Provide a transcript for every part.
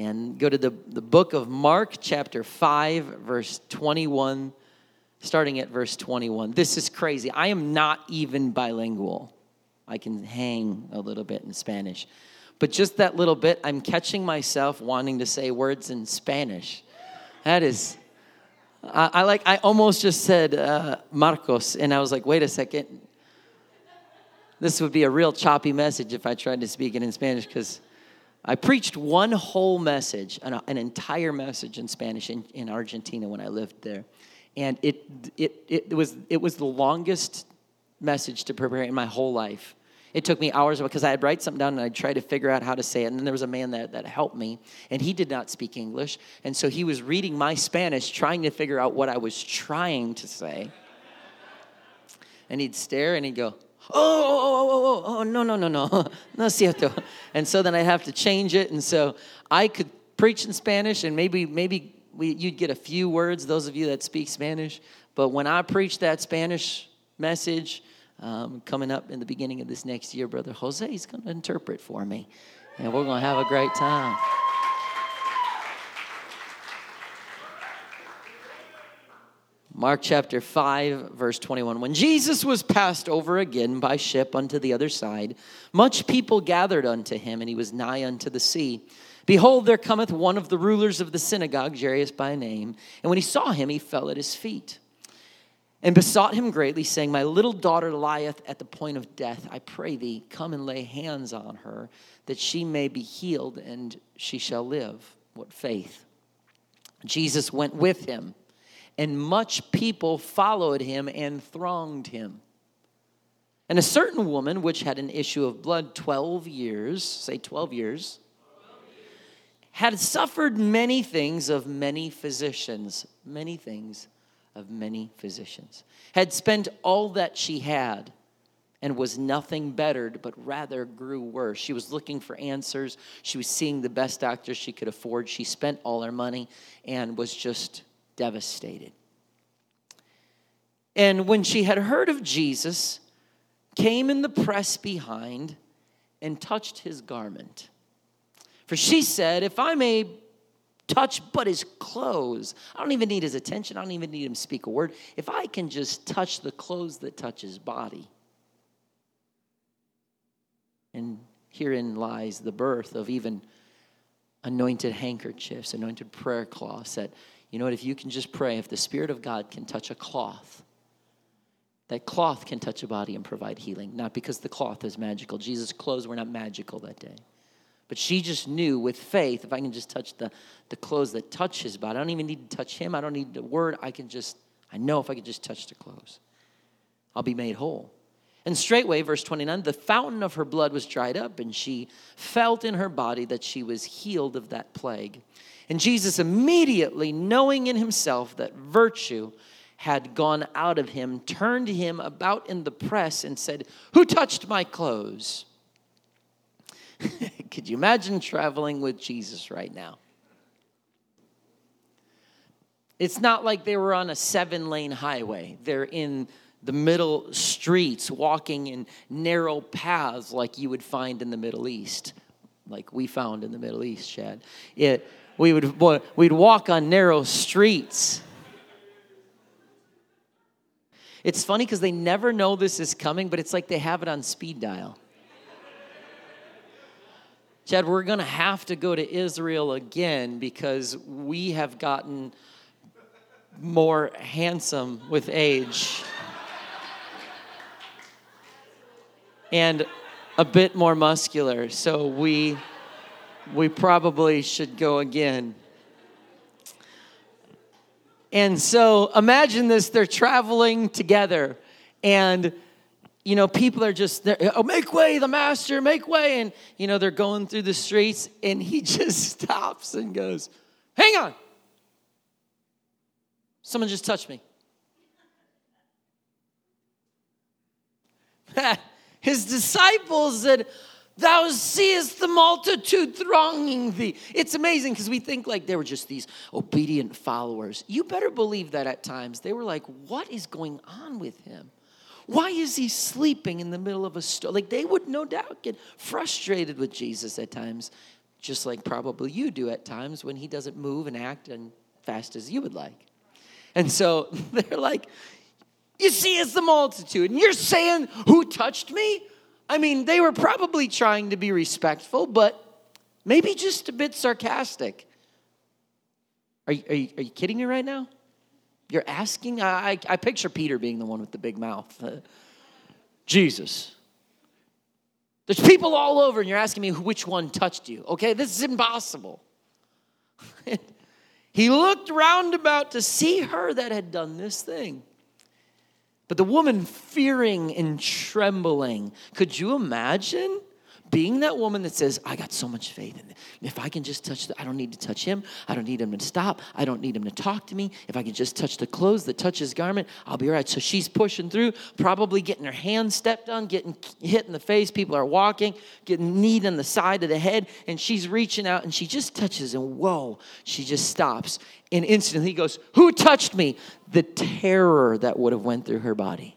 and go to the, the book of Mark, chapter 5, verse 21, starting at verse 21. This is crazy. I am not even bilingual. I can hang a little bit in Spanish. But just that little bit, I'm catching myself wanting to say words in Spanish. That is, I, like, I almost just said uh, Marcos, and I was like, wait a second. This would be a real choppy message if I tried to speak it in Spanish because I preached one whole message, an, an entire message in Spanish in, in Argentina when I lived there. And it, it, it, was, it was the longest message to prepare in my whole life. It took me hours because I'd write something down and I'd try to figure out how to say it. And then there was a man that, that helped me, and he did not speak English. And so he was reading my Spanish, trying to figure out what I was trying to say. And he'd stare and he'd go, oh, oh, oh, oh, oh, no, no, no, no, no cierto. And so then I'd have to change it. And so I could preach in Spanish and maybe, maybe we, you'd get a few words, those of you that speak Spanish. But when I preach that Spanish message, um, coming up in the beginning of this next year, Brother Jose is going to interpret for me. And we're going to have a great time. Mark chapter 5, verse 21. When Jesus was passed over again by ship unto the other side, much people gathered unto him, and he was nigh unto the sea. Behold, there cometh one of the rulers of the synagogue, Jairus by name, and when he saw him, he fell at his feet and besought him greatly, saying, My little daughter lieth at the point of death. I pray thee, come and lay hands on her, that she may be healed, and she shall live. What faith! Jesus went with him, and much people followed him and thronged him. And a certain woman, which had an issue of blood 12 years, say 12 years, had suffered many things of many physicians, many things of many physicians, had spent all that she had and was nothing bettered, but rather grew worse. She was looking for answers. She was seeing the best doctors she could afford. She spent all her money and was just devastated. And when she had heard of Jesus, came in the press behind and touched his garment. For she said, If I may touch but his clothes. I don't even need his attention. I don't even need him to speak a word. If I can just touch the clothes that touch his body. And herein lies the birth of even anointed handkerchiefs, anointed prayer cloths that, you know what, if you can just pray, if the Spirit of God can touch a cloth, that cloth can touch a body and provide healing. Not because the cloth is magical. Jesus' clothes were not magical that day. But she just knew with faith, if I can just touch the, the clothes that touch his body, I don't even need to touch him. I don't need the word. I can just, I know if I can just touch the clothes, I'll be made whole. And straightway, verse 29, the fountain of her blood was dried up, and she felt in her body that she was healed of that plague. And Jesus, immediately knowing in himself that virtue had gone out of him, turned him about in the press and said, Who touched my clothes? Could you imagine traveling with Jesus right now? It's not like they were on a seven lane highway. They're in the middle streets, walking in narrow paths like you would find in the Middle East, like we found in the Middle East, Chad. It, we would, we'd walk on narrow streets. It's funny because they never know this is coming, but it's like they have it on speed dial. Chad, we're going to have to go to Israel again because we have gotten more handsome with age and a bit more muscular. So we we probably should go again. And so imagine this they're traveling together and you know, people are just there, oh, make way, the master, make way. And, you know, they're going through the streets, and he just stops and goes, hang on. Someone just touched me. His disciples said, Thou seest the multitude thronging thee. It's amazing because we think like they were just these obedient followers. You better believe that at times they were like, What is going on with him? Why is he sleeping in the middle of a storm? Like they would no doubt get frustrated with Jesus at times. just like probably you do at times when he doesn't move and act and fast as you would like. And so they're like, You see, it's the multitude. And you're saying, Who touched me? I mean, they were probably trying to be respectful, but maybe just a bit sarcastic. Are you, are you, are you kidding me right now? You're asking? I, I, I picture Peter being the one with the big mouth. Uh, Jesus. There's people all over, and you're asking me which one touched you. Okay, this is impossible. he looked round about to see her that had done this thing. But the woman, fearing and trembling, could you imagine? Being that woman that says, I got so much faith in it. If I can just touch the, I don't need to touch him. I don't need him to stop. I don't need him to talk to me. If I can just touch the clothes that touch his garment, I'll be all right. So she's pushing through, probably getting her hand stepped on, getting hit in the face. People are walking, getting kneed in the side of the head, and she's reaching out and she just touches, and whoa, she just stops. And instantly he goes, Who touched me? The terror that would have went through her body.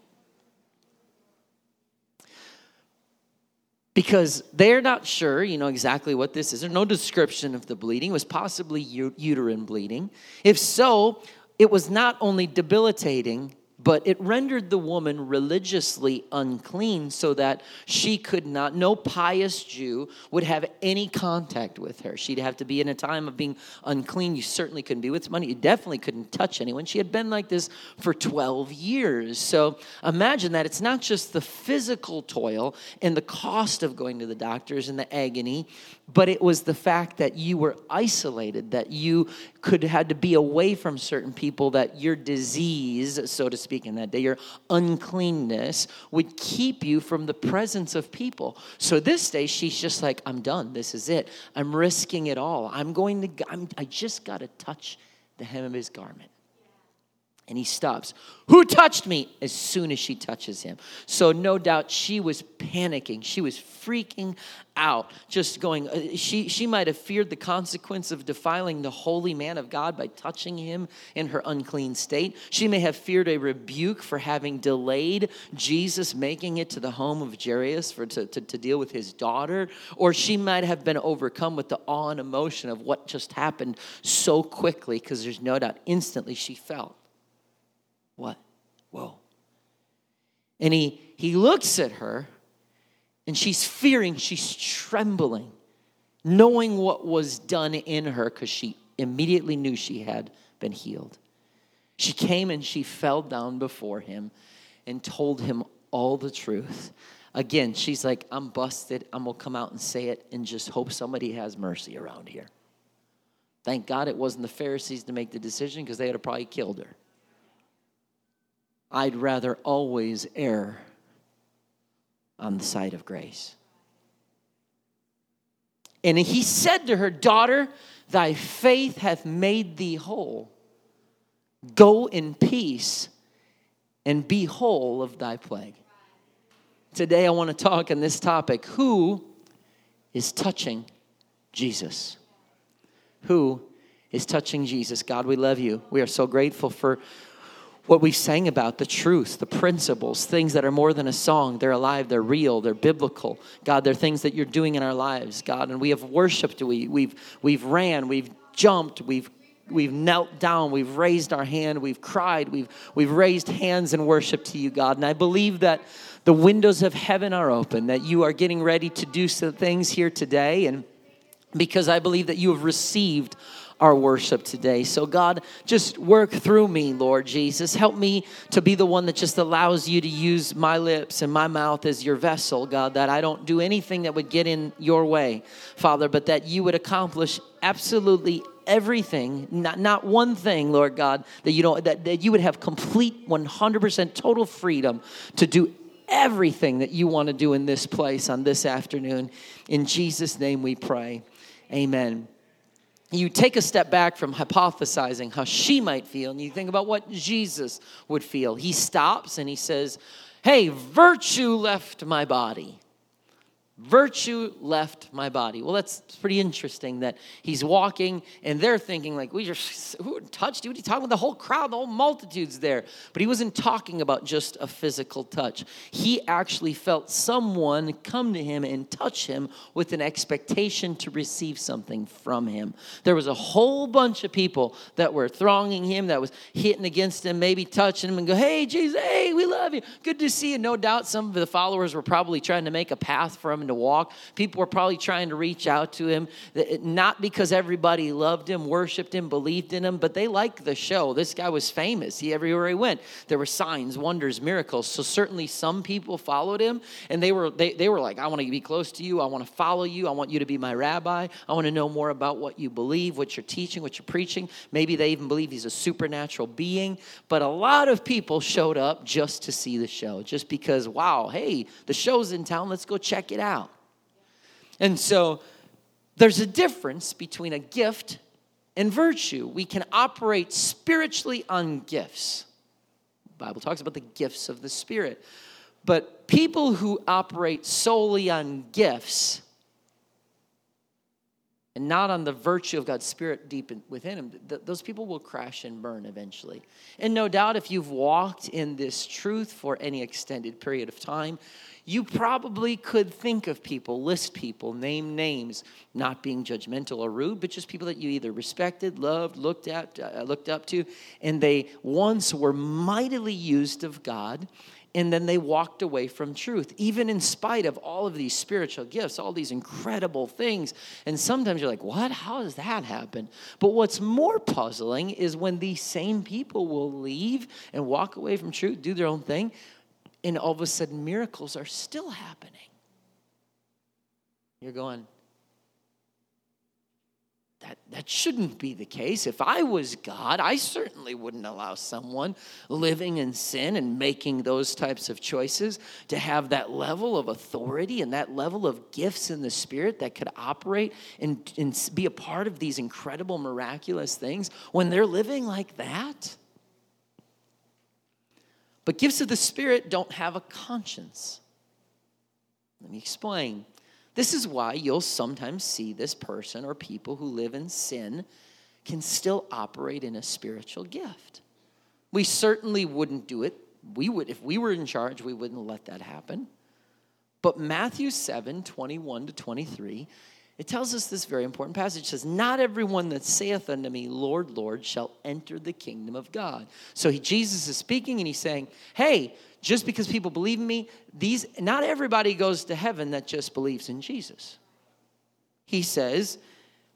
Because they're not sure, you know, exactly what this is. There's no description of the bleeding. It was possibly uterine bleeding. If so, it was not only debilitating, but it rendered the woman religiously unclean so that she could not, no pious Jew would have any contact with her. She'd have to be in a time of being unclean. You certainly couldn't be with money. You definitely couldn't touch anyone. She had been like this for 12 years. So imagine that it's not just the physical toil and the cost of going to the doctors and the agony, but it was the fact that you were isolated, that you could had to be away from certain people, that your disease, so to speak, in that day, your uncleanness would keep you from the presence of people. So this day, she's just like, I'm done. This is it. I'm risking it all. I'm going to, I'm, I just got to touch the hem of his garment. And he stops. Who touched me? As soon as she touches him. So, no doubt, she was panicking. She was freaking out, just going. Uh, she, she might have feared the consequence of defiling the holy man of God by touching him in her unclean state. She may have feared a rebuke for having delayed Jesus making it to the home of Jairus for, to, to, to deal with his daughter. Or she might have been overcome with the awe and emotion of what just happened so quickly, because there's no doubt instantly she felt what? Whoa. And he, he looks at her, and she's fearing, she's trembling, knowing what was done in her because she immediately knew she had been healed. She came and she fell down before him and told him all the truth. Again, she's like, I'm busted. I'm going to come out and say it and just hope somebody has mercy around here. Thank God it wasn't the Pharisees to make the decision because they would have probably killed her. I'd rather always err on the side of grace. And he said to her, Daughter, thy faith hath made thee whole. Go in peace and be whole of thy plague. Today, I want to talk on this topic who is touching Jesus? Who is touching Jesus? God, we love you. We are so grateful for what we sang about the truth, the principles, things that are more than a song. They're alive, they're real, they're biblical. God, they're things that you're doing in our lives, God. And we have worshiped, we, we've, we've ran, we've jumped, we've we've knelt down, we've raised our hand, we've cried, we've, we've raised hands in worship to you, God. And I believe that the windows of heaven are open, that you are getting ready to do some things here today. And because I believe that you have received our worship today. So, God, just work through me, Lord Jesus. Help me to be the one that just allows you to use my lips and my mouth as your vessel, God, that I don't do anything that would get in your way, Father, but that you would accomplish absolutely everything, not, not one thing, Lord God, that you don't that, that you would have complete 100% total freedom to do everything that you want to do in this place on this afternoon. In Jesus' name we pray. Amen you take a step back from hypothesizing how she might feel and you think about what Jesus would feel. He stops and he says, Hey, virtue left my body, virtue left my body. Well, that's pretty interesting that he's walking and they're thinking like, we just, who touched you? What are you talking about? The whole crowd, the whole multitude's there. But he wasn't talking about just a physical touch. He actually felt someone come to him and touch him with an expectation to receive something from him. There was a whole bunch of people that were thronging him, that was hitting against him, maybe touching him and go, hey, Jesus, hey, we love you. Good to see you. No doubt some of the followers were probably trying to make a path for him to walk. People were probably trying to reach out to him, not because everybody loved him, worshiped him, believed in him, but they liked the show. This guy was famous. He everywhere he went, there were signs, wonders, miracles. So certainly some people followed him, and they were they, they were like, I want to be close to you. I want to follow you. I want you to be my rabbi. I want to know more about what you believe, what you're teaching, what you're preaching. Maybe they even believe he's a supernatural being. But a lot of people showed up just to see the show, just because, wow, hey, the show's in town. Let's go check it out. And so there's a difference between a gift and virtue. We can operate spiritually on gifts. The Bible talks about the gifts of the Spirit. But people who operate solely on gifts and not on the virtue of God's Spirit deep in, within them, th- those people will crash and burn eventually. And no doubt, if you've walked in this truth for any extended period of time, you probably could think of people, list people, name names, not being judgmental or rude, but just people that you either respected, loved, looked at, uh, looked up to, and they once were mightily used of God, and then they walked away from truth, even in spite of all of these spiritual gifts, all these incredible things. And sometimes you're like, what? How does that happen? But what's more puzzling is when these same people will leave and walk away from truth, do their own thing, and all of a sudden miracles are still happening. You're going, that, that shouldn't be the case. If I was God, I certainly wouldn't allow someone living in sin and making those types of choices to have that level of authority and that level of gifts in the Spirit that could operate and, and be a part of these incredible, miraculous things when they're living like that. But gifts of the Spirit don't have a conscience. Let me explain. This is why you'll sometimes see this person or people who live in sin can still operate in a spiritual gift. We certainly wouldn't do it. We would, if we were in charge, we wouldn't let that happen. But Matthew 7 21 to 23 it tells us this very important passage. Says, Not everyone that saith unto me, Lord, Lord, shall enter the kingdom of God. So he, Jesus is speaking and he's saying, Hey, just because people believe in me, these not everybody goes to heaven that just believes in Jesus. He says,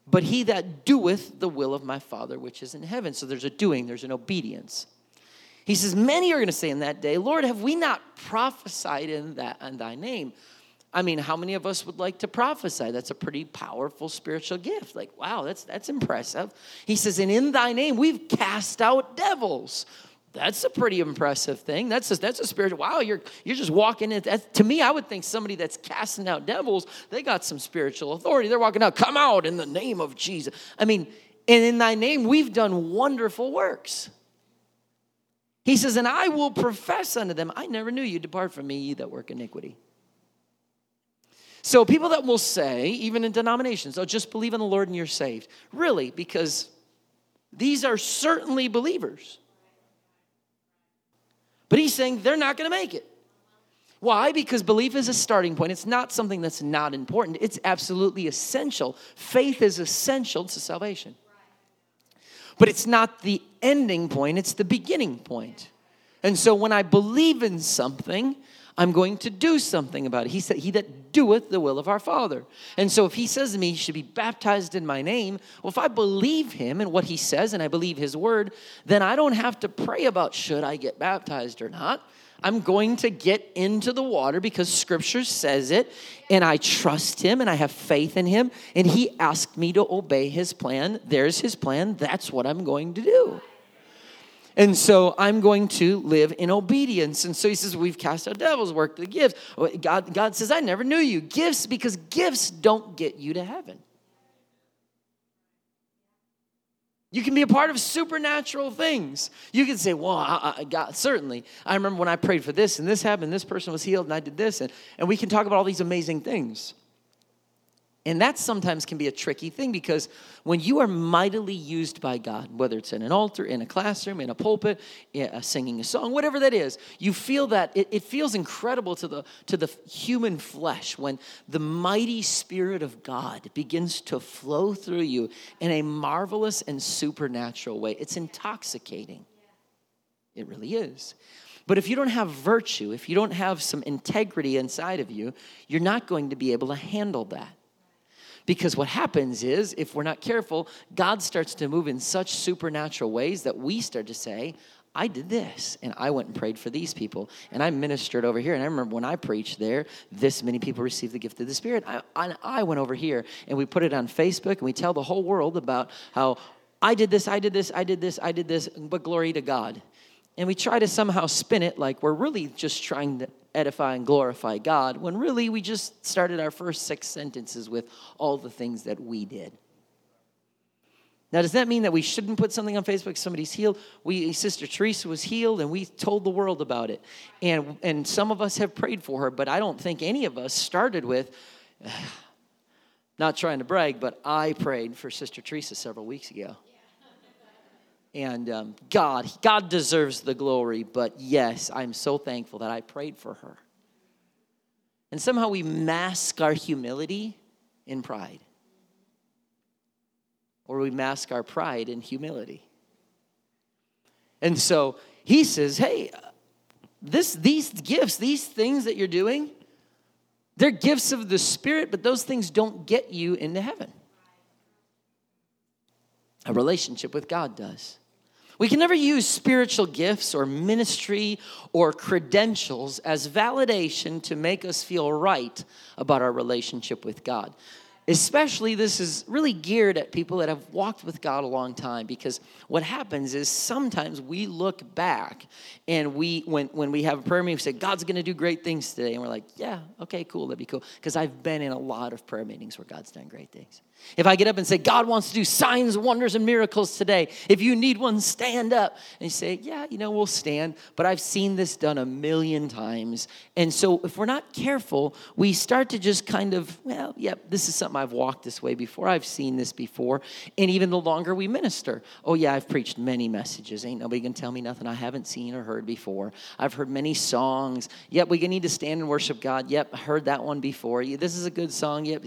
But he that doeth the will of my Father which is in heaven. So there's a doing, there's an obedience. He says, Many are going to say in that day, Lord, have we not prophesied in that in thy name? I mean, how many of us would like to prophesy? That's a pretty powerful spiritual gift. Like, wow, that's that's impressive. He says, and in thy name we've cast out devils. That's a pretty impressive thing. That's a, that's a spiritual. Wow, you're you're just walking in. That, to me, I would think somebody that's casting out devils, they got some spiritual authority. They're walking out, come out in the name of Jesus. I mean, and in thy name we've done wonderful works. He says, and I will profess unto them, I never knew you. Depart from me, ye that work iniquity. So, people that will say, even in denominations, oh, just believe in the Lord and you're saved. Really, because these are certainly believers. But he's saying they're not going to make it. Why? Because belief is a starting point. It's not something that's not important, it's absolutely essential. Faith is essential to salvation. But it's not the ending point, it's the beginning point. And so when I believe in something, I'm going to do something about it. He said, He that doeth the will of our Father. And so if he says to me, He should be baptized in my name, well, if I believe him and what he says and I believe his word, then I don't have to pray about should I get baptized or not. I'm going to get into the water because scripture says it, and I trust him and I have faith in him, and he asked me to obey his plan. There's his plan. That's what I'm going to do. And so I'm going to live in obedience. And so he says, We've cast out devils, worked the gifts. God, God says, I never knew you. Gifts, because gifts don't get you to heaven. You can be a part of supernatural things. You can say, Well, I, I, God, certainly. I remember when I prayed for this and this happened, this person was healed and I did this. And, and we can talk about all these amazing things. And that sometimes can be a tricky thing because when you are mightily used by God, whether it's in an altar, in a classroom, in a pulpit, eh, singing a song, whatever that is, you feel that it, it feels incredible to the, to the human flesh when the mighty Spirit of God begins to flow through you in a marvelous and supernatural way. It's intoxicating. It really is. But if you don't have virtue, if you don't have some integrity inside of you, you're not going to be able to handle that. Because what happens is, if we're not careful, God starts to move in such supernatural ways that we start to say, I did this and I went and prayed for these people and I ministered over here. And I remember when I preached there, this many people received the gift of the Spirit. I, I, I, went over here and we put it on Facebook and we tell the whole world about how I did this, I did this, I did this, I did this, but glory to God. And we try to somehow spin it like we're really just trying to edify and glorify God, when really we just started our first six sentences with all the things that we did. Now, does that mean that we shouldn't put something on Facebook? Somebody's healed. We, Sister Teresa was healed, and we told the world about it. And, and some of us have prayed for her, but I don't think any of us started with, not trying to brag, but I prayed for Sister Teresa several weeks ago. And um, God, God deserves the glory, but yes, I'm so thankful that I prayed for her. And somehow we mask our humility in pride, or we mask our pride in humility. And so he says, Hey, this, these gifts, these things that you're doing, they're gifts of the Spirit, but those things don't get you into heaven. A relationship with God does. We can never use spiritual gifts or ministry or credentials as validation to make us feel right about our relationship with God. Especially, this is really geared at people that have walked with God a long time because what happens is sometimes we look back and we, when, when we have a prayer meeting, we say, God's gonna do great things today. And we're like, yeah, okay, cool, that'd be cool. Because I've been in a lot of prayer meetings where God's done great things. If I get up and say, God wants to do signs, wonders, and miracles today, if you need one, stand up. And you say, Yeah, you know, we'll stand, but I've seen this done a million times. And so if we're not careful, we start to just kind of, well, yep, this is something I've walked this way before, I've seen this before. And even the longer we minister, oh, yeah, I've preached many messages. Ain't nobody gonna tell me nothing I haven't seen or heard before. I've heard many songs. Yep, we need to stand and worship God. Yep, heard that one before. This is a good song. Yep,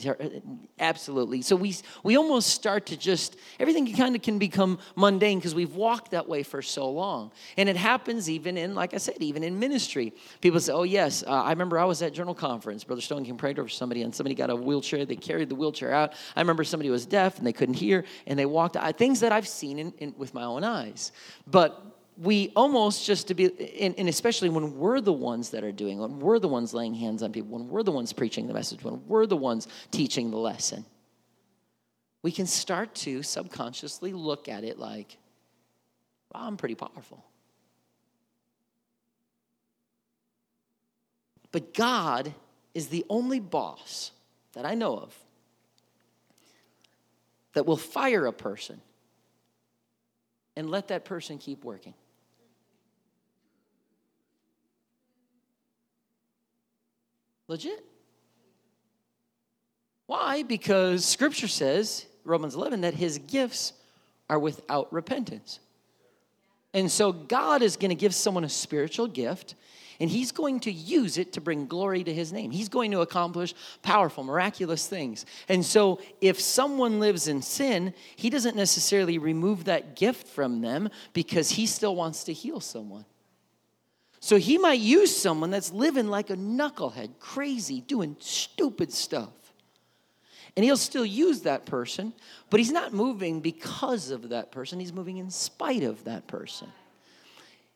absolutely. So we, we almost start to just, everything kind of can become mundane because we've walked that way for so long. And it happens even in, like I said, even in ministry. People say, oh, yes, uh, I remember I was at General Conference. Brother Stone came prayed over somebody, and somebody got a wheelchair. They carried the wheelchair out. I remember somebody was deaf and they couldn't hear, and they walked. I, things that I've seen in, in, with my own eyes. But we almost just to be, and, and, especially when we're the ones that are doing, when we're the ones laying hands on people, when we're the ones preaching the message, when we're the ones teaching the lesson, we can start to subconsciously look at it like, I'm pretty powerful. But God is the only boss that I know of that will fire a person and let that person keep working. Legit. Why? Because scripture says, Romans 11, that his gifts are without repentance. And so God is going to give someone a spiritual gift and he's going to use it to bring glory to his name. He's going to accomplish powerful, miraculous things. And so, if someone lives in sin, he doesn't necessarily remove that gift from them because he still wants to heal someone. So, he might use someone that's living like a knucklehead, crazy, doing stupid stuff. And he'll still use that person, but he's not moving because of that person, he's moving in spite of that person.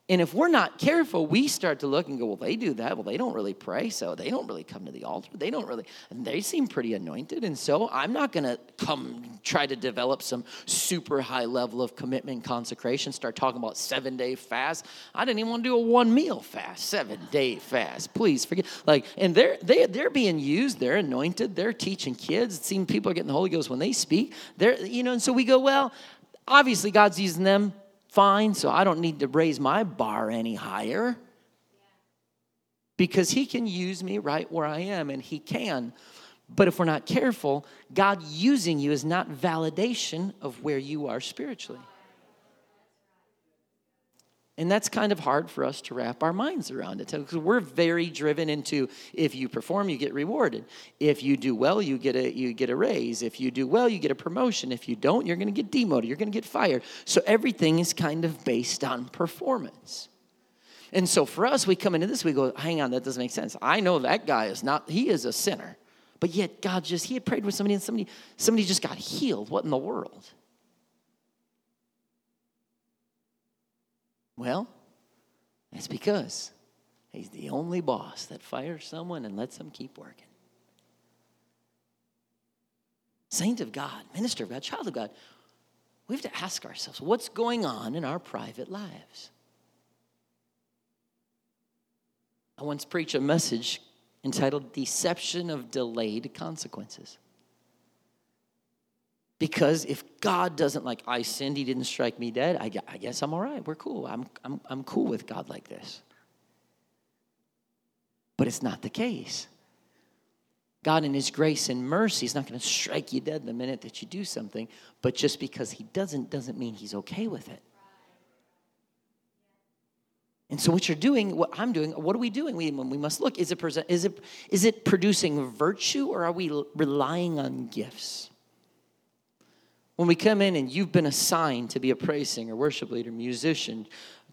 And if we're not careful, we start to look and go, well, they do that. Well, they don't really pray, so they don't really come to the altar. They don't really, and they seem pretty anointed. And so I'm not going to come try to develop some super high level of commitment consecration, start talking about seven day fast. I didn't even want to do a one meal fast, seven day fast. Please forget. Like, and they're, they, they're being used, they're anointed, they're teaching kids. It seems people are getting the Holy Ghost when they speak. They're, you know, and so we go, well, Obviously, God's using them fine, so I don't need to raise my bar any higher because He can use me right where I am, and He can. But if we're not careful, God using you is not validation of where you are spiritually. And that's kind of hard for us to wrap our minds around it because we're very driven into if you perform, you get rewarded. If you do well, you get a you get a raise. If you do well, you get a promotion. If you don't, you're going to get demoted. You're going to get fired. So everything is kind of based on performance. And so for us, we come into this, we go, hang on, that doesn't make sense. I know that guy is not, he is a sinner. But yet God just, he had prayed with somebody and somebody, somebody just got healed. What in the world? Well, that's because he's the only boss that fires someone and lets them keep working. Saint of God, minister of God, child of God, we have to ask ourselves what's going on in our private lives? I once preached a message entitled Deception of Delayed Consequences. Because if God doesn't like, I sinned, he didn't strike me dead, I, I guess I'm all right. We're cool. I'm, I'm, I'm cool with God like this. But it's not the case. God, in His grace and mercy, is not going to strike you dead the minute that you do something, but just because He doesn't, doesn't mean He's okay with it. And so, what you're doing, what I'm doing, what are we doing? We, we must look is it, is, it, is it producing virtue or are we relying on gifts? When we come in and you've been assigned to be a praise singer, worship leader, musician,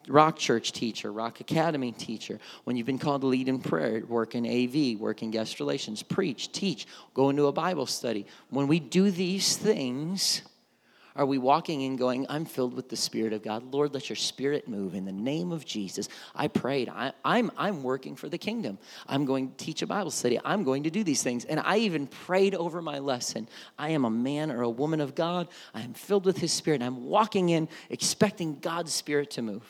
rock church teacher, rock academy teacher, when you've been called to lead in prayer, work in AV, work in guest relations, preach, teach, go into a Bible study, when we do these things, are we walking in going, I'm filled with the Spirit of God? Lord, let your Spirit move in the name of Jesus. I prayed. I, am I'm, I'm working for the kingdom. I'm going to teach a Bible study. I'm going to do these things. And I even prayed over my lesson. I am a man or a woman of God. I am filled with His Spirit. I'm walking in expecting God's Spirit to move.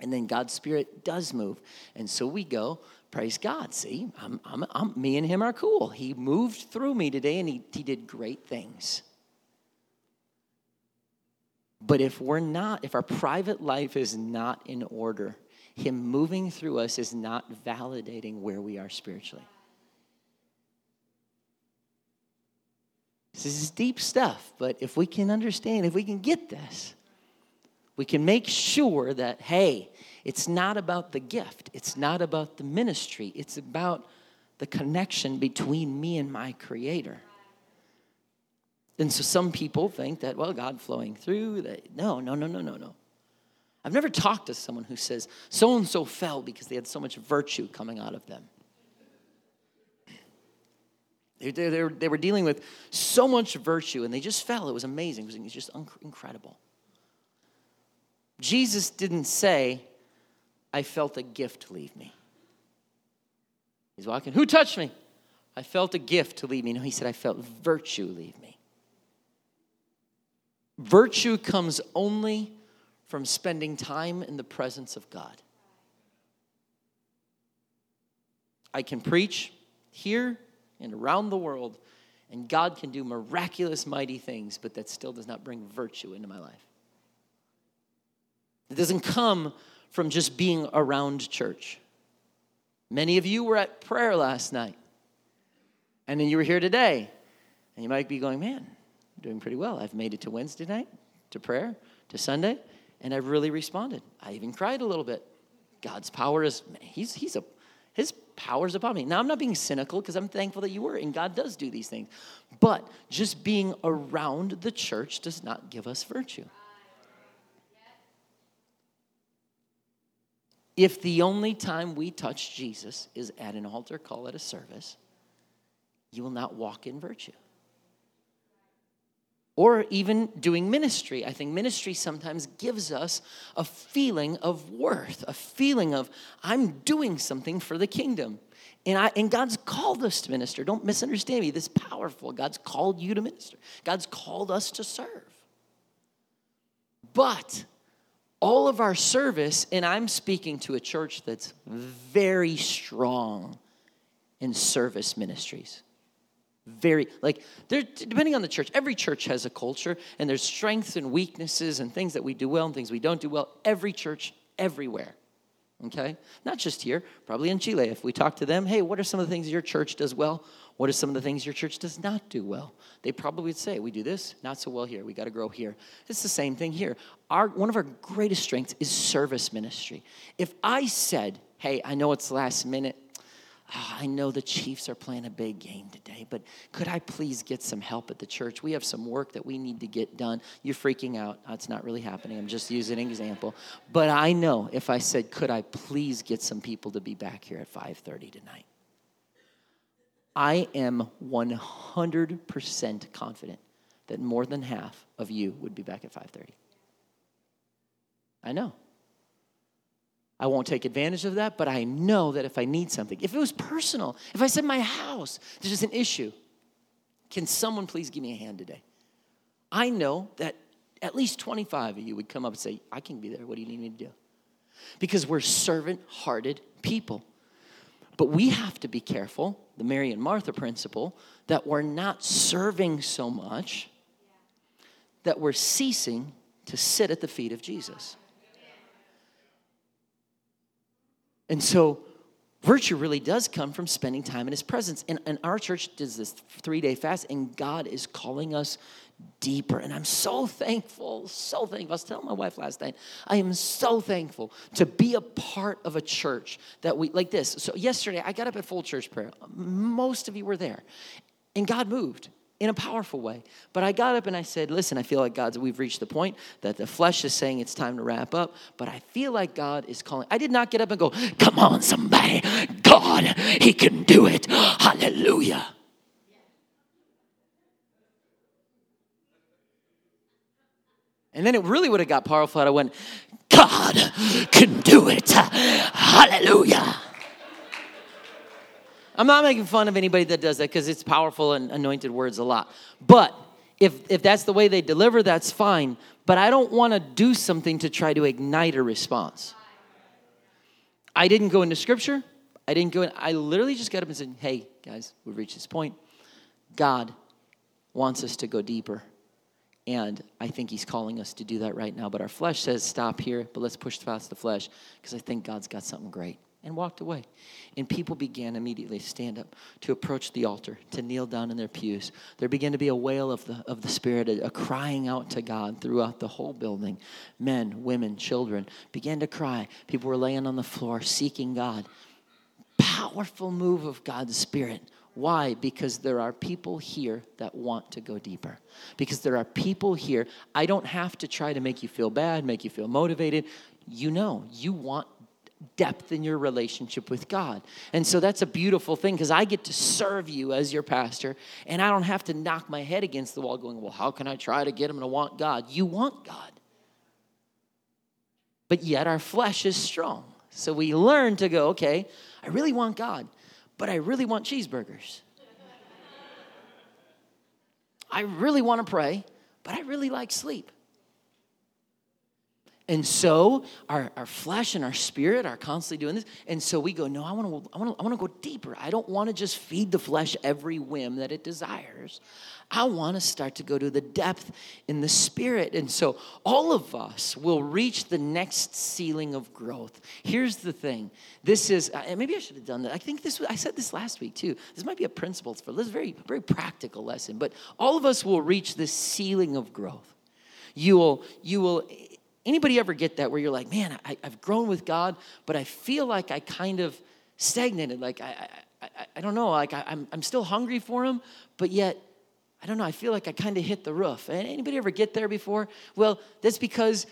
And then God's Spirit does move. And so we go, praise God. See, I'm, I'm, I'm, me and Him are cool. He moved through me today and He, he did great things. But if we're not, if our private life is not in order, Him moving through us is not validating where we are spiritually. This is deep stuff, but if we can understand, if we can get this, we can make sure that, hey, it's not about the gift, it's not about the ministry, it's about the connection between me and my Creator. And so some people think that, well, God flowing through, that no, no, no, no, no, no. I've never talked to someone who says so and so fell because they had so much virtue coming out of them. They, they, they, were dealing with so much virtue and they just fell. It was amazing. It was just incredible. Jesus didn't say, I felt a gift leave me. He's walking, who touched me? I felt a gift to leave me. No, he said, I felt virtue leave me. Virtue comes only from spending time in the presence of God. I can preach here and around the world, and God can do miraculous, mighty things, but that still does not bring virtue into my life. It doesn't come from just being around church. Many of you were at prayer last night, and then you were here today, and you might be going, man, doing pretty well. I've made it to Wednesday night, to prayer, to Sunday, and I've really responded. I even cried a little bit. God's power is, he's, he's a, his power's upon me. Now, I'm not being cynical because I'm thankful that you were, and God does do these things. But just being around the church does not give us virtue. If the only time we touch Jesus is at an altar call at a service, you will not walk in virtue or even doing ministry. I think ministry sometimes gives us a feeling of worth, a feeling of, I'm doing something for the kingdom. And, I, and God's called us to minister. Don't misunderstand me. This is powerful. God's called you to minister, God's called us to serve. But all of our service, and I'm speaking to a church that's very strong in service ministries very like there depending on the church every church has a culture and there's strengths and weaknesses and things that we do well and things we don't do well every church everywhere okay? Not just here probably in chile if we talk to them hey what are some of the things your church does well? What are some of the things your church does not do well? They probably would say we do this not so well here we got to grow here. It's the same thing here. Our one of our greatest strengths is service ministry. If i said hey i know it's last minute oh, I know the Chiefs are playing a big game today, but could I please get some help at the church? We have some work that we need to get done. You're freaking out. Ah, That's not really happening. I'm just using an example. But I know if I said, could I please get some people to be back here at 5:30 tonight? I am 100% confident that more than half of you would be back at 5:30. I know. I won't take advantage of that, but I know that if I need something, if it was personal, if I said my house, there's just an issue, can someone please give me a hand today? I know that at least 25 of you would come up and say, I can be there. What do you need me to do? Because we're servant hearted people. But we have to be careful, the Mary and Martha principle, that we're not serving so much that we're ceasing to sit at the feet of Jesus. And so, virtue really does come from spending time in His presence. And, and our church does this three day fast, and God is calling us deeper. And I'm so thankful, so thankful. I was telling my wife last night, I am so thankful to be a part of a church that we, like this. So, yesterday, I got up at full church prayer. Most of you were there, and God moved in a powerful way. But I got up and I said, Listen, I feel like God's, we've reached the point that the flesh is saying it's time to wrap up, but I feel like God is calling. I did not get up and go, Come on, somebody. God, He can do it. Hallelujah. And then it really would have got powerful. I went, God can do it. Hallelujah. I'm not making fun of anybody that does that because it's powerful and anointed words a lot. But if, if that's the way they deliver, that's fine. But I don't want to do something to try to ignite a response. I didn't go into scripture. I didn't go in. I literally just got up and said, hey, guys, we've reached this point. God wants us to go deeper. And I think he's calling us to do that right now. But our flesh says, stop here, but let's push past the flesh because I think God's got something great and walked away. And people began immediately to stand up, to approach the altar, to kneel down in their pews. There began to be a wail of the, of the Spirit, a, a crying out to God throughout the whole building. Men, women, children began to cry. People were laying on the floor, seeking God. Powerful move of God's Spirit. Why? Because there are people here that want to go deeper. Because there are people here. I don't have to try to make you feel bad, make you feel motivated. You know, you want depth in your relationship with God. And so that's a beautiful thing because I get to serve you as your pastor and I don't have to knock my head against the wall going, well, how can I try to get him to want God? You want God. But yet our flesh is strong. So we learn to go, okay, I really want God, but I really want cheeseburgers. I really want to pray, but I really like sleep. And so our, our flesh and our spirit are constantly doing this. And so we go, no, I want to I want to I want to go deeper. I don't want to just feed the flesh every whim that it desires. I want to start to go to the depth in the spirit. And so all of us will reach the next ceiling of growth. Here's the thing. This is maybe I should have done that. I think this I said this last week too. This might be a principle for this very very practical lesson, but all of us will reach the ceiling of growth. You will you will Anybody ever get that where you're like, man, I, have grown with God, but I feel like I kind of stagnated. Like, I, I, I, don't know, like I, I'm, I'm still hungry for Him, but yet, I don't know, I feel like I kind of hit the roof. And anybody ever get there before? Well, that's because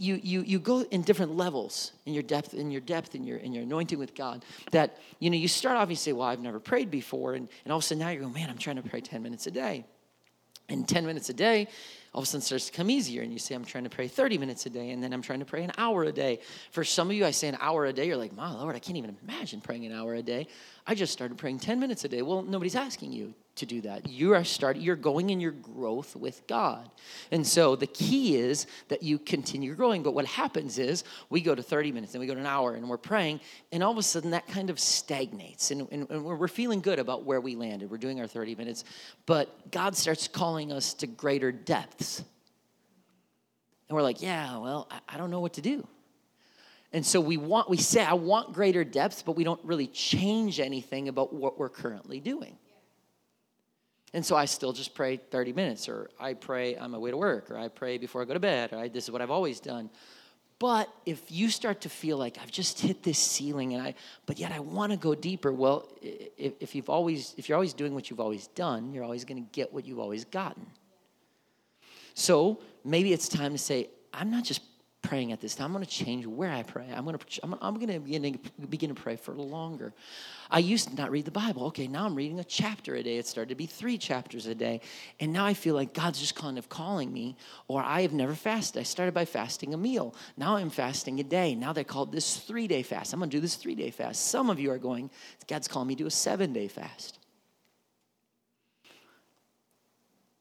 you, you, you go in different levels in your depth in your depth in your in your anointing with God that you know you start off and you say well I've never prayed before and, and all of a sudden now you're going man I'm trying to pray 10 minutes a day and 10 minutes a day all of a sudden starts to come easier and you say i'm trying to pray 30 minutes a day and then i'm trying to pray an hour a day. For some of you i say an hour a day you're like my lord i can't even imagine praying an hour a day. I just started praying 10 minutes a day. Well nobody's asking you to do that. You are starting you're going in your growth with god. And so the key is that you continue growing. But what happens is we go to 30 minutes and we go to an hour and we're praying and all of a sudden that kind of stagnates. And, and, and we're feeling good about where we landed. We're doing our 30 minutes. But god starts calling us to greater depth And we're like, yeah, well, I, I don't know what to do. And so we want, we say, I want greater depths, but we don't really change anything about what we're currently doing. And so I still just pray 30 minutes, or I pray on my way to work, or I pray before I go to bed, or I, this is what I've always done. But if you start to feel like I've just hit this ceiling, and I, but yet I want to go deeper, well, if, if you've always, if you're always doing what you've always done, you're always going to get what you've always gotten. So maybe it's time to say, I'm not just praying at this time. I'm going to change where I pray. I'm going to I'm, I'm going to begin, to begin to pray for longer. I used to not read the Bible. Okay, now I'm reading a chapter a day. It started to be three chapters a day, and now I feel like God's just kind of calling me. Or I have never fasted. I started by fasting a meal. Now I'm fasting a day. Now they call this three day fast. I'm going to do this three day fast. Some of you are going. God's calling me to a seven day fast.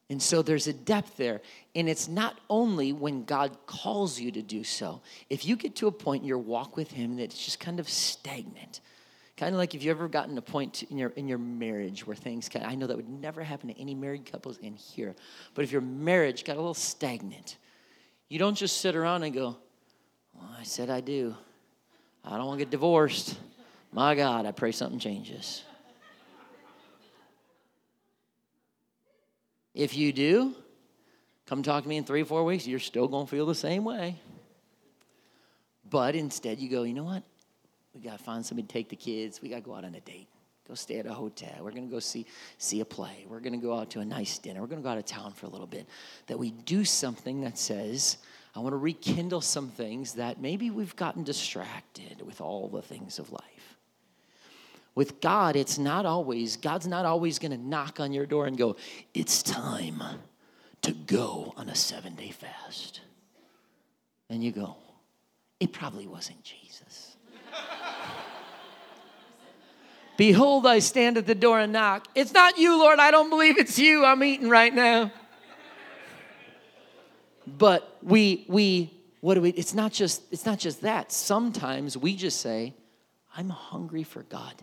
And so there's a depth there. And it's not only when God calls you to do so. If you get to a point in your walk with Him that it's just kind of stagnant, kind of like if you ever gotten a point in your in your marriage where things kind of, I know that would never happen to any married couples in here, but if your marriage got a little stagnant, you don't just sit around and go, well, I said I do. I don't want to get divorced. My God, I pray something changes. If you do, come talk to me in three or four weeks. You're still going to feel the same way. But instead, you go, you know what? We got to find somebody to take the kids. We got to go out on a date. Go stay at a hotel. We're going to go see, see a play. We're going to go out to a nice dinner. We're going to go out of town for a little bit. That we do something that says, I want to rekindle some things that maybe we've gotten distracted with all the things of life. With God, it's not always, God's not always going to knock on your door and go, It's time to go on a seven day fast. And you go, It probably wasn't Jesus. Behold, I stand at the door and knock. It's not you, Lord. I don't believe it's you. I'm eating right now. But we, we, what do we, it's not just, it's not just that. Sometimes we just say, I'm hungry for God.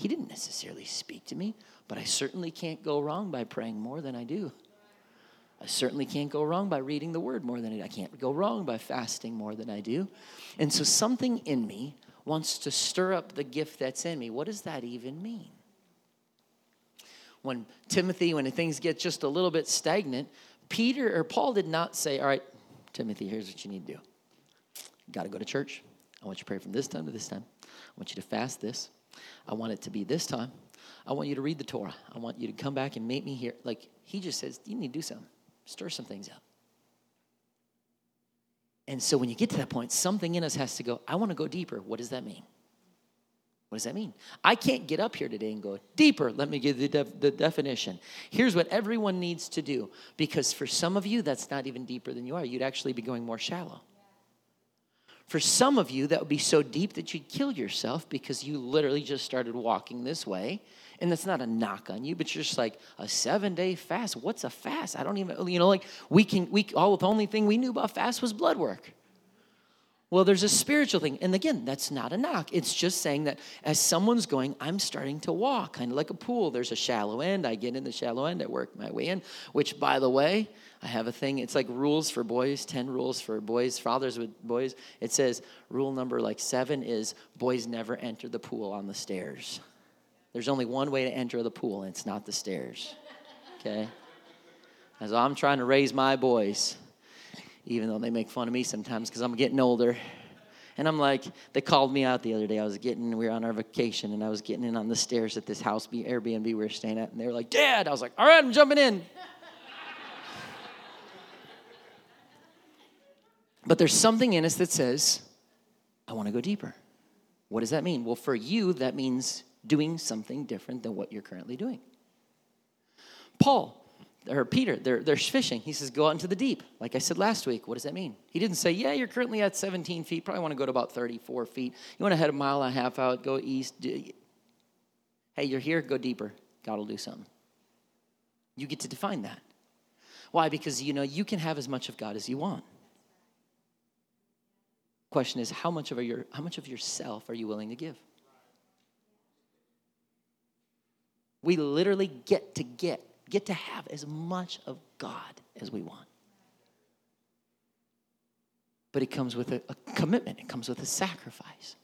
He didn't necessarily speak to me, but I certainly can't go wrong by praying more than I do. I certainly can't go wrong by reading the word more than I do. I can't go wrong by fasting more than I do. And so something in me wants to stir up the gift that's in me. What does that even mean? When Timothy, when things get just a little bit stagnant, Peter or Paul did not say, All right, Timothy, here's what you need to do. Got to go to church. I want you to pray from this time to this time. I want you to fast this. I want it to be this time. I want you to read the Torah. I want you to come back and meet me here. Like he just says, you need to do something, stir some things up. And so when you get to that point, something in us has to go, I want to go deeper. What does that mean? What does that mean? I can't get up here today and go deeper. Let me give the, def- the definition. Here's what everyone needs to do because for some of you, that's not even deeper than you are. You'd actually be going more shallow. For some of you, that would be so deep that you'd kill yourself because you literally just started walking this way. And that's not a knock on you, but you're just like a seven day fast. What's a fast? I don't even, you know, like we can, we, all the only thing we knew about fast was blood work. Well, there's a spiritual thing. And again, that's not a knock. It's just saying that as someone's going, I'm starting to walk, kind of like a pool. There's a shallow end. I get in the shallow end. I work my way in, which, by the way, I have a thing. It's like rules for boys, 10 rules for boys, fathers with boys. It says rule number like seven is boys never enter the pool on the stairs. There's only one way to enter the pool, and it's not the stairs. Okay? As I'm trying to raise my boys even though they make fun of me sometimes because I'm getting older. And I'm like, they called me out the other day. I was getting, we were on our vacation, and I was getting in on the stairs at this house, Airbnb we were staying at, and they were like, Dad. I was like, all right, I'm jumping in. But there's something in us that says, I want to go deeper. What does that mean? Well, for you, that means doing something different than what you're currently doing. Paul, or Peter, they're, they're fishing. He says, Go out into the deep. Like I said last week, what does that mean? He didn't say, Yeah, you're currently at 17 feet. Probably want to go to about 34 feet. You want to head a mile and a half out, go east. Hey, you're here, go deeper. God will do something. You get to define that. Why? Because you know you can have as much of God as you want. Question is, how much of your how much of yourself are you willing to give? We literally get to get get to have as much of God as we want. But it comes with a, a commitment, it comes with a sacrifice.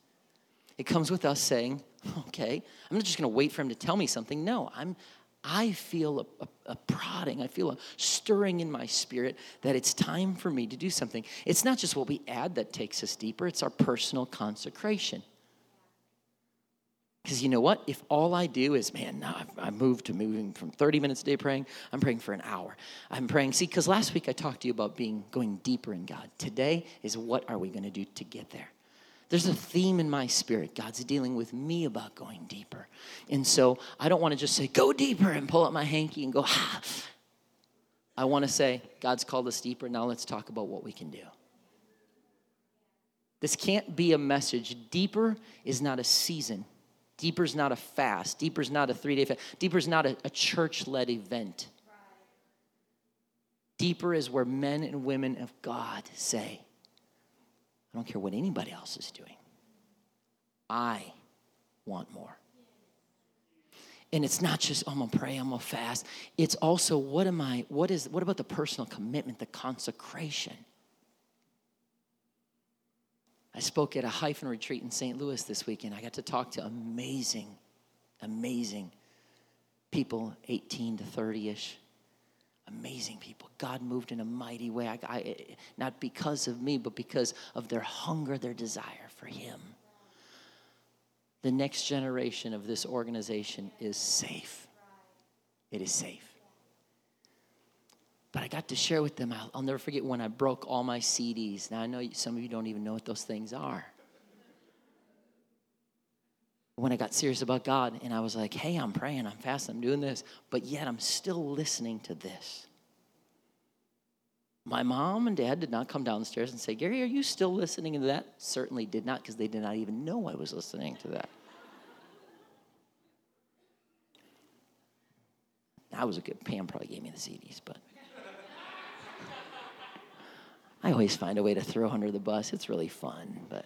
It comes with us saying, okay, I'm not just going to wait for him to tell me something. No, I'm, I feel a, a, a, prodding, I feel a stirring in my spirit that it's time for me to do something. It's not just what we add that takes us deeper, it's our personal consecration. Because you know what? If all I do is, man, now I've, I moved to moving from 30 minutes a day praying, I'm praying for an hour. I'm praying. See, because last week I talked to you about being going deeper in God. Today is what are we going to do to get there? There's a theme in my spirit. God's dealing with me about going deeper. And so I don't want to just say, go deeper and pull up my hanky and go, ha. I want to say, God's called us deeper. Now let's talk about what we can do. This can't be a message. Deeper is not a season. Deeper is not a fast. Deeper is not a three day fast. Deeper is not a, a church led event. Deeper is where men and women of God say, I don't care what anybody else is doing. I want more. And it's not just, oh, I'm gonna pray, I'm gonna fast. It's also what am I, what is what about the personal commitment, the consecration? I spoke at a hyphen retreat in St. Louis this weekend. I got to talk to amazing, amazing people, 18 to 30 ish. Amazing people. God moved in a mighty way. I, I, not because of me, but because of their hunger, their desire for Him. The next generation of this organization is safe. It is safe. But I got to share with them, I'll, I'll, never forget when I broke all my CDs. Now, I know some of you don't even know what those things are. When I got serious about God and I was like, hey, I'm praying, I'm fasting, I'm doing this, but yet I'm still listening to this. My mom and dad did not come downstairs and say, Gary, are you still listening to that? Certainly did not, because they did not even know I was listening to that. That was a good, Pam probably gave me the CDs, but. I always find a way to throw under the bus. It's really fun, but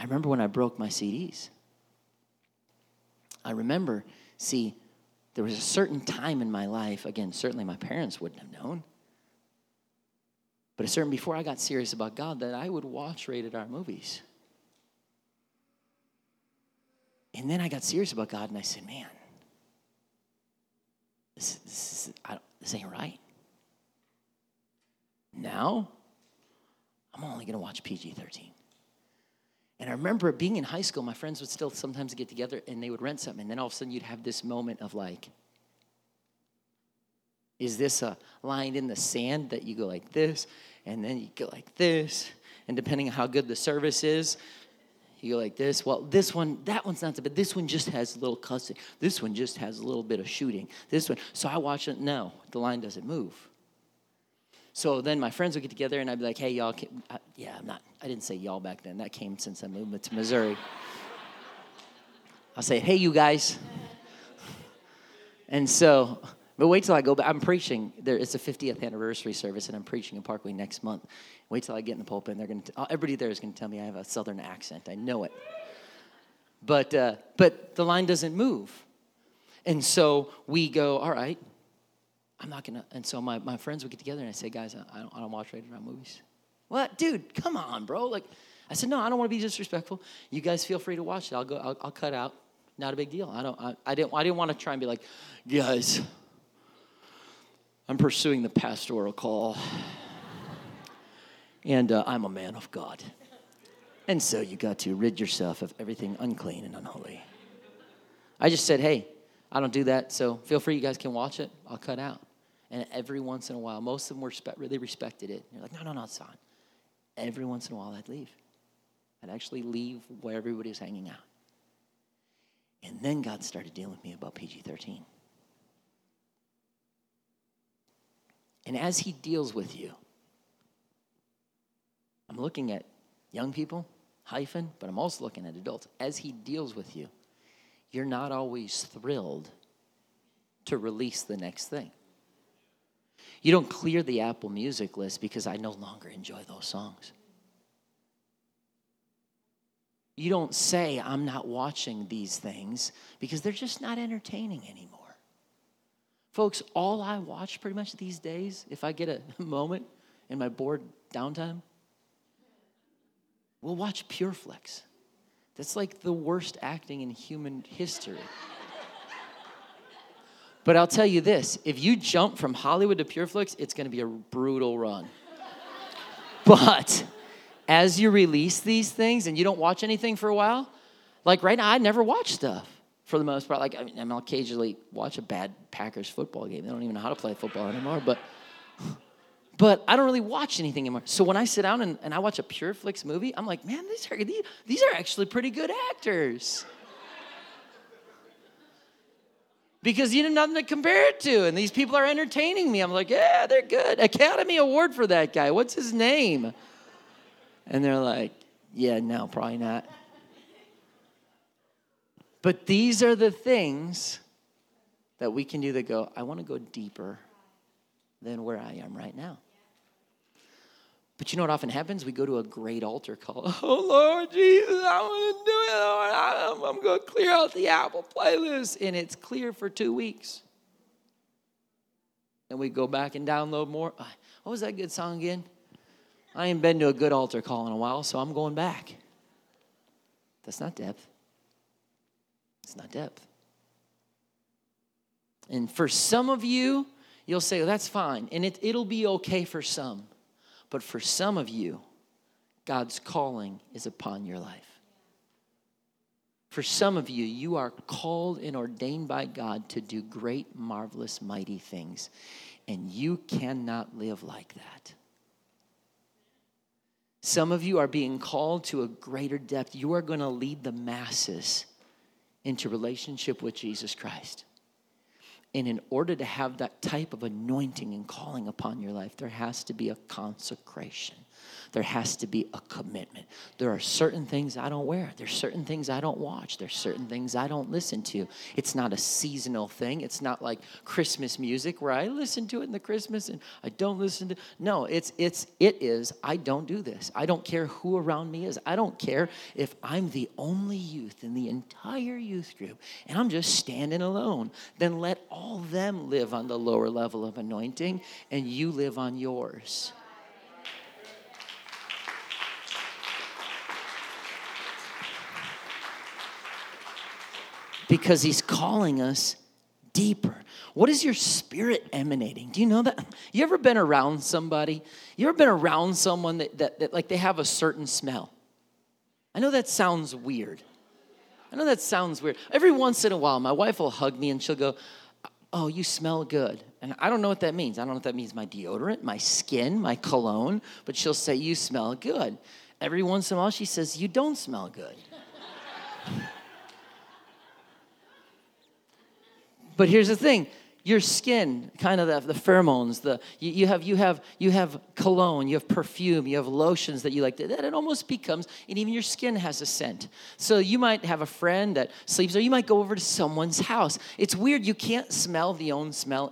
I remember when I broke my CDs. I remember, see, there was a certain time in my life, again, certainly my parents wouldn't have known, but a certain before I got serious about God that I would watch rated R movies. And then I got serious about God and I said, man, this, this, this ain't right. Now, I'm only going to watch PG 13. And I remember being in high school, my friends would still sometimes get together and they would rent something. And then all of a sudden you'd have this moment of like, is this a line in the sand that you go like this and then you go like this? And depending on how good the service is, you go like this. Well, this one, that one's not so bad. This one just has a little cussing. This one just has a little bit of shooting. This one. So I watch it. No, the line doesn't move. So then my friends would get together and I'd be like, hey, y'all, I, yeah, I'm not, I didn't say y'all back then. That came since I moved to Missouri. I'll say, hey, you guys. And so but wait till I go back. I'm preaching. There, it's a 50th anniversary service, and I'm preaching in Parkway next month. Wait till I get in the pulpit, and they're going to. Everybody there is going to tell me I have a Southern accent. I know it. But uh, but the line doesn't move, and so we go. All right, I'm not gonna. And so my, my friends would get together, and I say, guys, I don't, I don't watch rated R movies. What, dude? Come on, bro. Like, I said, no, I don't want to be disrespectful. You guys feel free to watch it. I'll go. I'll, I'll cut out. Not a big deal. I don't. I, I didn't. I didn't want to try and be like, guys I'm pursuing the pastoral call. And uh, I'm a man of God. And so you got to rid yourself of everything unclean and unholy. I just said, hey, I don't do that, so feel free, you guys can watch it. I'll cut out. And every once in a while, most of them were really respected it. they're like, no, no, no, it's fine. Every once in a while, I'd leave. I'd actually leave where everybody was hanging out. And then God started dealing with me about PG 13. And as He deals with you, I'm looking at young people, hyphen, but I'm also looking at adults. As He deals with you, you're not always thrilled to release the next thing. You don't clear the Apple Music list because I no longer enjoy those songs. You don't say, I'm not watching these things because they're just not entertaining anymore. Folks, all I watch pretty much these days, if I get a moment in my bored downtime, we'll watch Pureflix. That's like the worst acting in human history. But I'll tell you this if you jump from Hollywood to Pureflix, it's to be a brutal run. but as you release these things and you don't watch anything for a while, like right now, I never watch stuff for the most part. Like, I mean, I'll occasionally watch a bad Packers football game. They don't even know how to play football anymore, but. But I don't really watch anything anymore. So when I sit down and, and I watch a Pureflix movie, I'm like, man, these are, these, these are actually pretty good actors. Because you have nothing to compare it to. And these people are entertaining me. I'm like, yeah, they're good. Academy Award for that guy. What's his name? And they're like, yeah, no, probably not. But these are the things that we can do that go, I want to go deeper than where I am right now. But you know what often happens? We go to a great altar call. Oh, Lord Jesus, I want to do it, Lord. I'm, I'm going to clear out the Apple playlist. And it's clear for two weeks. And we go back and download more. What was that good song again? I ain't been to a good altar call in a while, so I'm going back. That's not depth. It's not depth. And for some of you, you'll say, well, that's fine. And it, it'll be okay for some. But for some of you, God's calling is upon your life. For some of you, you are called and ordained by God to do great, marvelous, mighty things. And you cannot live like that. Some of you are being called to a greater depth. You are going to lead the masses into relationship with Jesus Christ. And in order to have that type of anointing and calling upon your life, there has to be a consecration there has to be a commitment. There are certain things I don't wear. There's certain things I don't watch. There's certain things I don't listen to. It's not a seasonal thing. It's not like Christmas music where I listen to it in the Christmas and I don't listen to. No, it's it's it is I don't do this. I don't care who around me is. I don't care if I'm the only youth in the entire youth group and I'm just standing alone. Then let all them live on the lower level of anointing and you live on yours. Because he's calling us deeper. What is your spirit emanating? Do you know that? You ever been around somebody? You ever been around someone that, that, that like they have a certain smell? I know that sounds weird. I know that sounds weird. Every once in a while, my wife will hug me and she'll go, Oh, you smell good. And I don't know what that means. I don't know if that means my deodorant, my skin, my cologne, but she'll say, You smell good. Every once in a while, she says, You don't smell good. But here's the thing your skin kind of the, the pheromones the you, you, have you have you have cologne you have perfume you have lotions that you like that it almost becomes and even your skin has a scent. So you might have a friend that sleeps or you might go over to someone's house. It's weird you can't smell the own smell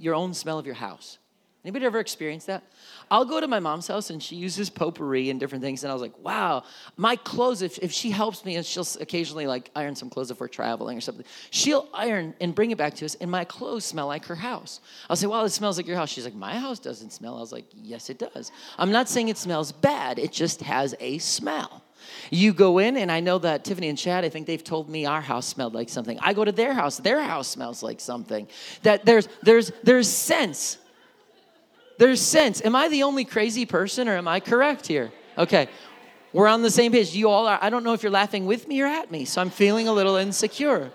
your own smell of your house anybody ever experienced that I'll go to my mom's house and she uses potpourri and different things. And I was like, wow, my clothes, if, if she helps me and she'll occasionally like iron some clothes if we're traveling or something, she'll iron and bring it back to us and my clothes smell like her house. I'll say, wow, it smells like your house. She's like, my house doesn't smell. I was like, yes, it does. I'm not saying it smells bad, it just has a smell. You go in, and I know that Tiffany and Chad, I think they've told me our house smelled like something. I go to their house, their house smells like something. That there's there's there's scents there's scents. Am I the only crazy person or am I correct here? Okay. We're on the same page. You all are. I don't know if you're laughing with me or at me, so I'm feeling a little insecure.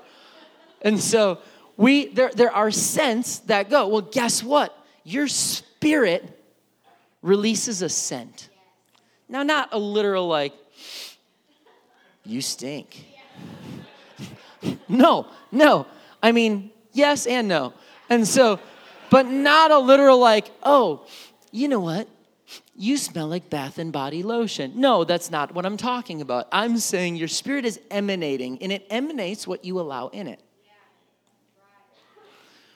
And so we there there are scents that go. Well, guess what? Your spirit releases a scent. Now, not a literal like, you stink. no, no. I mean, yes and no. And so, but not a literal like, oh, you know what? You smell like bath and body lotion. No, that's not what I'm talking about. I'm saying your spirit is emanating, and it emanates what you allow in it.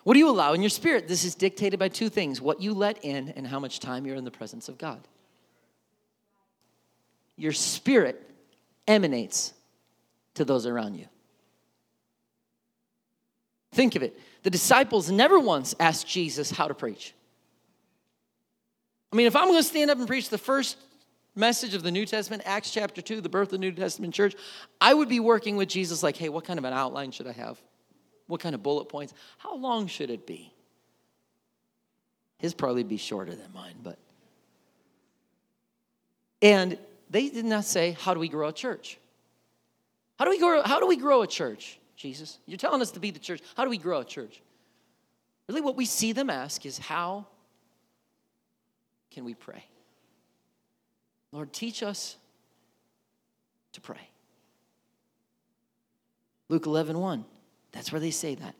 What do you allow in your spirit? This is dictated by two things what you let in and how much time you're in the presence of God. Your spirit emanates to those around you. Think of it. The disciples never once asked Jesus how to preach. I mean, if I'm going to stand up and preach the first message of the New Testament, Acts chapter 2, the birth of the New Testament church, I would be working with Jesus like, hey, what kind of an outline should I have? What kind of bullet points? How long should it be? His probably be shorter than mine, but. And they did not say, how do we grow a church? How do we grow, how do we grow a church, Jesus? You're telling us to be the church. How do we grow a church? Really, what we see them ask is, how can we pray? Lord, teach us to pray. Luke 11, 1. That's where they say that.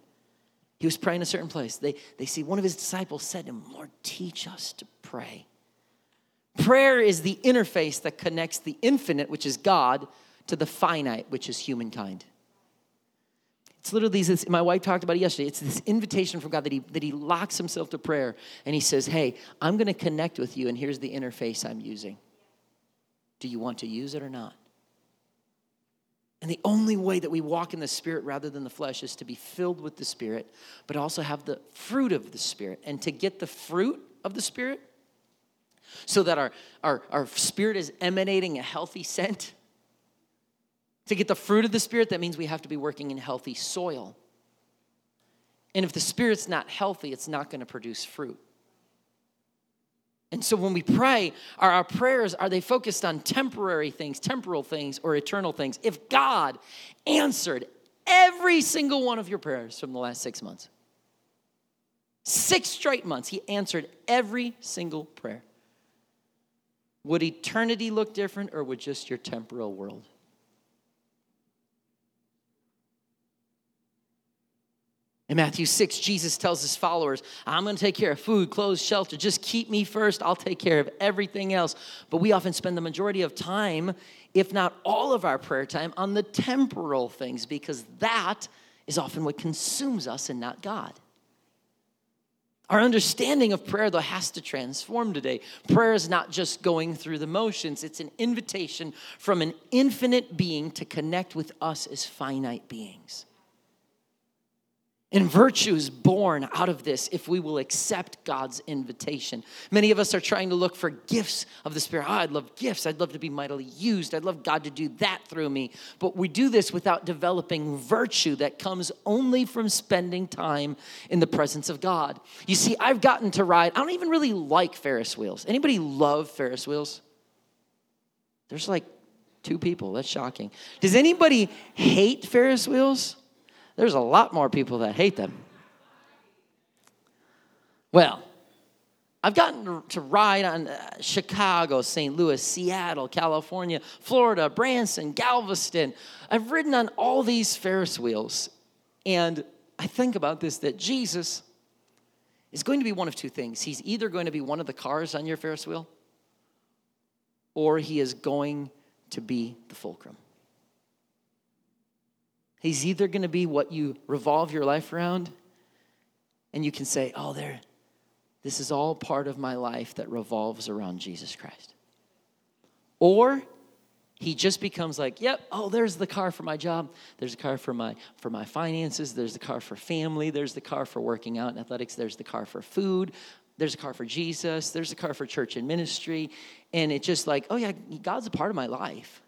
He was praying a certain place. They, they see one of his disciples said to him, Lord, teach us to pray. Prayer is the interface that connects the infinite, which is God, to the finite, which is humankind. It's literally this, my wife talked about it yesterday. It's this invitation from God that he, that he locks himself to prayer and he says, Hey, I'm going to connect with you, and here's the interface I'm using. Do you want to use it or not? And the only way that we walk in the Spirit rather than the flesh is to be filled with the Spirit, but also have the fruit of the Spirit. And to get the fruit of the Spirit, so that our, our, our spirit is emanating a healthy scent, to get the fruit of the Spirit, that means we have to be working in healthy soil. And if the Spirit's not healthy, it's not going to produce fruit. And so when we pray, are our prayers, are they focused on temporary things, temporal things, or eternal things? If God answered every single one of your prayers from the last six months, six straight months, He answered every single prayer. Would eternity look different, or would just your temporal world? In Matthew 6, Jesus tells his followers, I'm going to take care of food, clothes, shelter. Just keep me first. I'll take care of everything else. But we often spend the majority of time, if not all of our prayer time, on the temporal things because that is often what consumes us and not God. Our understanding of prayer, though, has to transform today. Prayer is not just going through the motions, it's an invitation from an infinite being to connect with us as finite beings. And virtue is born out of this if we will accept God's invitation. Many of us are trying to look for gifts of the Spirit. Oh, I'd love gifts. I'd love to be mightily used. I'd love God to do that through me. But we do this without developing virtue that comes only from spending time in the presence of God. You see, I've gotten to ride, I don't even really like Ferris wheels. Anybody love Ferris wheels? There's like two people. That's shocking. Does anybody hate Ferris wheels? There's a lot more people that hate them. Well, I've gotten to ride on uh, Chicago, St. Louis, Seattle, California, Florida, Branson, Galveston. I've ridden on all these Ferris wheels. And I think about this that Jesus is going to be one of two things. He's either going to be one of the cars on your Ferris wheel, or he is going to be the fulcrum. He's either going to be what you revolve your life around, and you can say, oh, there, this is all part of my life that revolves around Jesus Christ. Or he just becomes like, yep, oh, there's the car for my job. There's a car for my for my finances. There's the car for family. There's the car for working out in athletics. There's the car for food. There's a car for Jesus. There's a car for church and ministry. And it's just like, oh yeah, God's a part of my life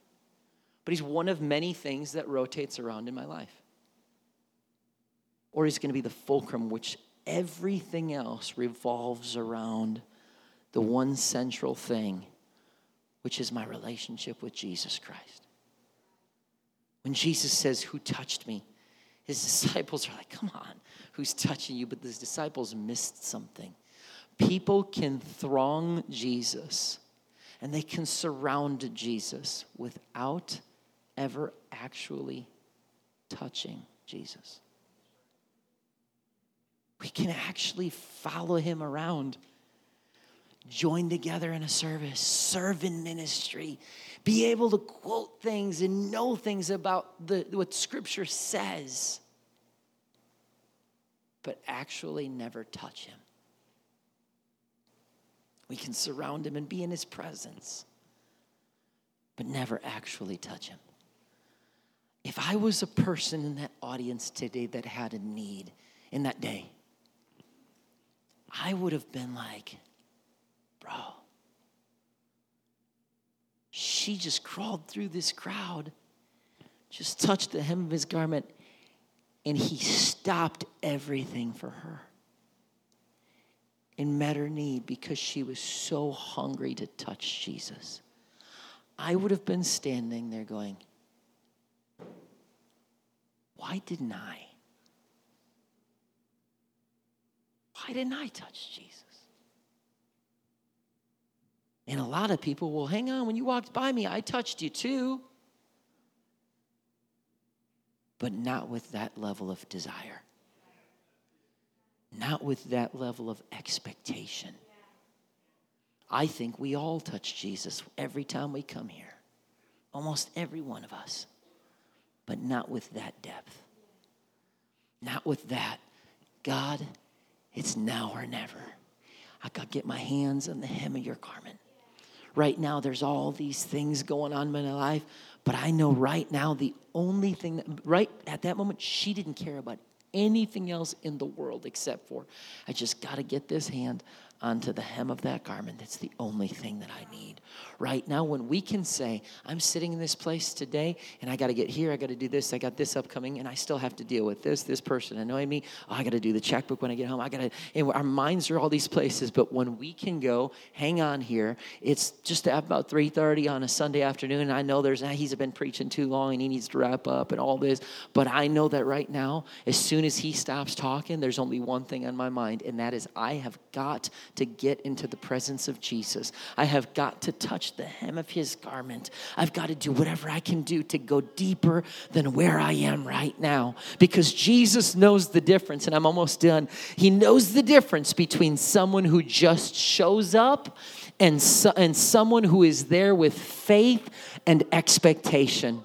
but he's one of many things that rotates around in my life. Or he's going to be the fulcrum, which everything else revolves around the one central thing, which is my relationship with Jesus Christ. When Jesus says, Who touched me? His disciples are like, Come on, who's touching you? But the disciples missed something. People can throng Jesus and they can surround Jesus without ever actually touching Jesus. We can actually follow him around, join together in a service, serve in ministry, be able to quote things and know things about the, what Scripture says, but actually never touch him. We can surround him and be in his presence, but never actually touch him. If I was a person in that audience today that had a need in that day, I would have been like, bro, she just crawled through this crowd, just touched the hem of his garment, and he stopped everything for her and met her need because she was so hungry to touch Jesus. I would have been standing there going, Why didn't I? Why didn't I touch Jesus? And a lot of people will hang on, when you walked by me, I touched you too. But not with that level of desire, not with that level of expectation. I think we all touch Jesus every time we come here, almost every one of us, but not with that depth, not with that. God, it's now or never. I got to get my hands on the hem of your garment. Right now, there's all these things going on in my life, but I know right now the only thing that, right at that moment, she didn't care about anything else in the world except for, I just got to get this hand onto the hem of that garment. That's the only thing that I need. Right now, when we can say, I'm sitting in this place today and I got to get here, I got to do this, I got this upcoming, and I still have to deal with this, this person annoying me. Oh, I got to do the checkbook when I get home. I got to, and our minds are all these places, but when we can go, hang on here, it's just about 3.30 on a Sunday afternoon, and I know there's, ah, he's been preaching too long and he needs to wrap up and all this, but I know that right now, as soon as he stops talking, there's only one thing on my mind, and that is I have got to get into the presence of Jesus. I have got to touch the hem of his garment. I've got to do whatever I can do to go deeper than where I am right now because Jesus knows the difference, and I'm almost done. He knows the difference between someone who just shows up and, so, and someone who is there with faith and expectation.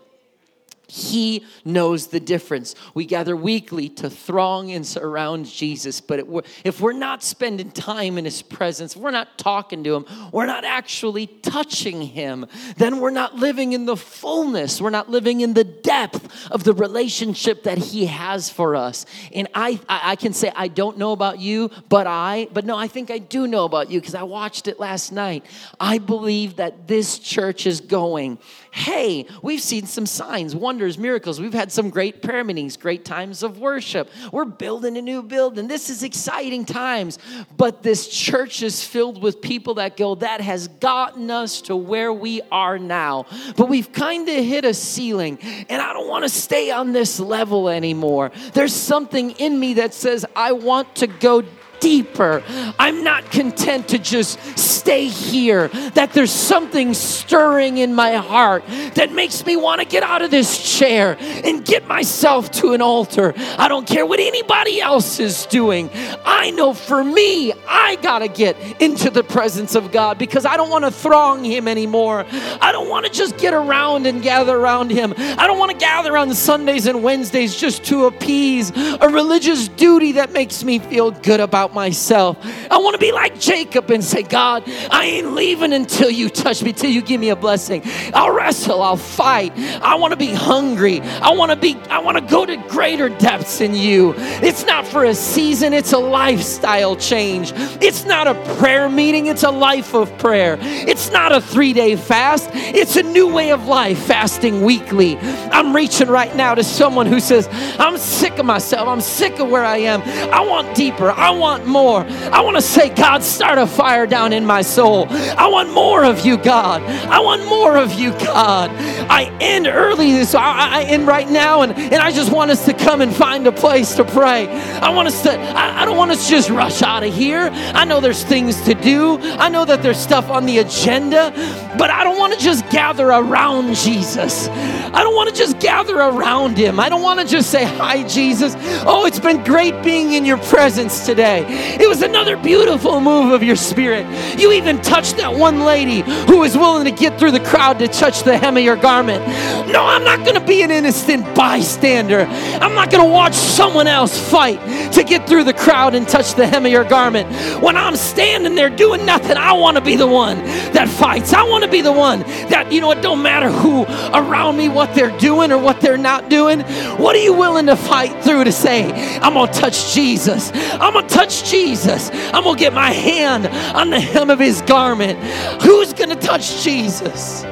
He knows the difference. We gather weekly to throng and surround Jesus, but if we're not spending time in His presence, we're not talking to Him, we're not actually touching Him, then we're not living in the fullness, we're not living in the depth of the relationship that He has for us. And I, I can say, I don't know about you, but I, but no, I think I do know about you because I watched it last night. I believe that this church is going hey, we've seen some signs, wonders, miracles. We've had some great prayer meetings, great times of worship. We're building a new building. This is exciting times. But this church is filled with people that go, that has gotten us to where we are now. But we've kind of hit a ceiling, and I don't want to stay on this level anymore. There's something in me that says, I want to go deeper. I'm not content to just stay here, that there's something stirring in my heart that makes me want to get out of this chair and get myself to an altar. I don't care what anybody else is doing. I know for me, I got to get into the presence of God because I don't want to throng Him anymore. I don't want to just get around and gather around Him. I don't want to gather on Sundays and Wednesdays just to appease a religious duty that makes me feel good about myself. I want to be like Jacob and say, God, I ain't leaving until you touch me, till you give me a blessing. I'll wrestle, I'll fight. I want to be hungry. I want to be, I want to go to greater depths in you. It's not for a season, it's a lifestyle change. It's not a prayer meeting, it's a life of prayer. It's not a three day fast, it's a new way of life, fasting weekly. I'm reaching right now to someone who says, I'm sick of myself, I'm sick of where I am. I want deeper, I want want more. I want to say, God, start a fire down in my soul. I want more of you, God. I want more of you, God. I end early, so I, I end right now, and, and I just want us to come and find a place to pray. I want us to, I, I don't want us to just rush out of here. I know there's things to do, I know that there's stuff on the agenda, but I don't want to just gather around Jesus. I don't want to just gather around him. I don't want to just say, Hi, Jesus. Oh, it's been great being in your presence today. It was another beautiful move of your spirit. You even touched that one lady who was willing to get through the crowd to touch the hem of your garment. No, I'm not going to be an innocent bystander. I'm not going to watch someone else fight to get through the crowd and touch the hem of your garment. When I'm standing there doing nothing, I want to be the one that fights. I want to be the one that, you know, it don't matter who around me, what they're doing or what they're not doing. What are you willing to fight through to say, I'm going to touch Jesus? I'm going to touch Jesus. I'm going to get my hand on the hem of his garment. Who's going to touch Jesus?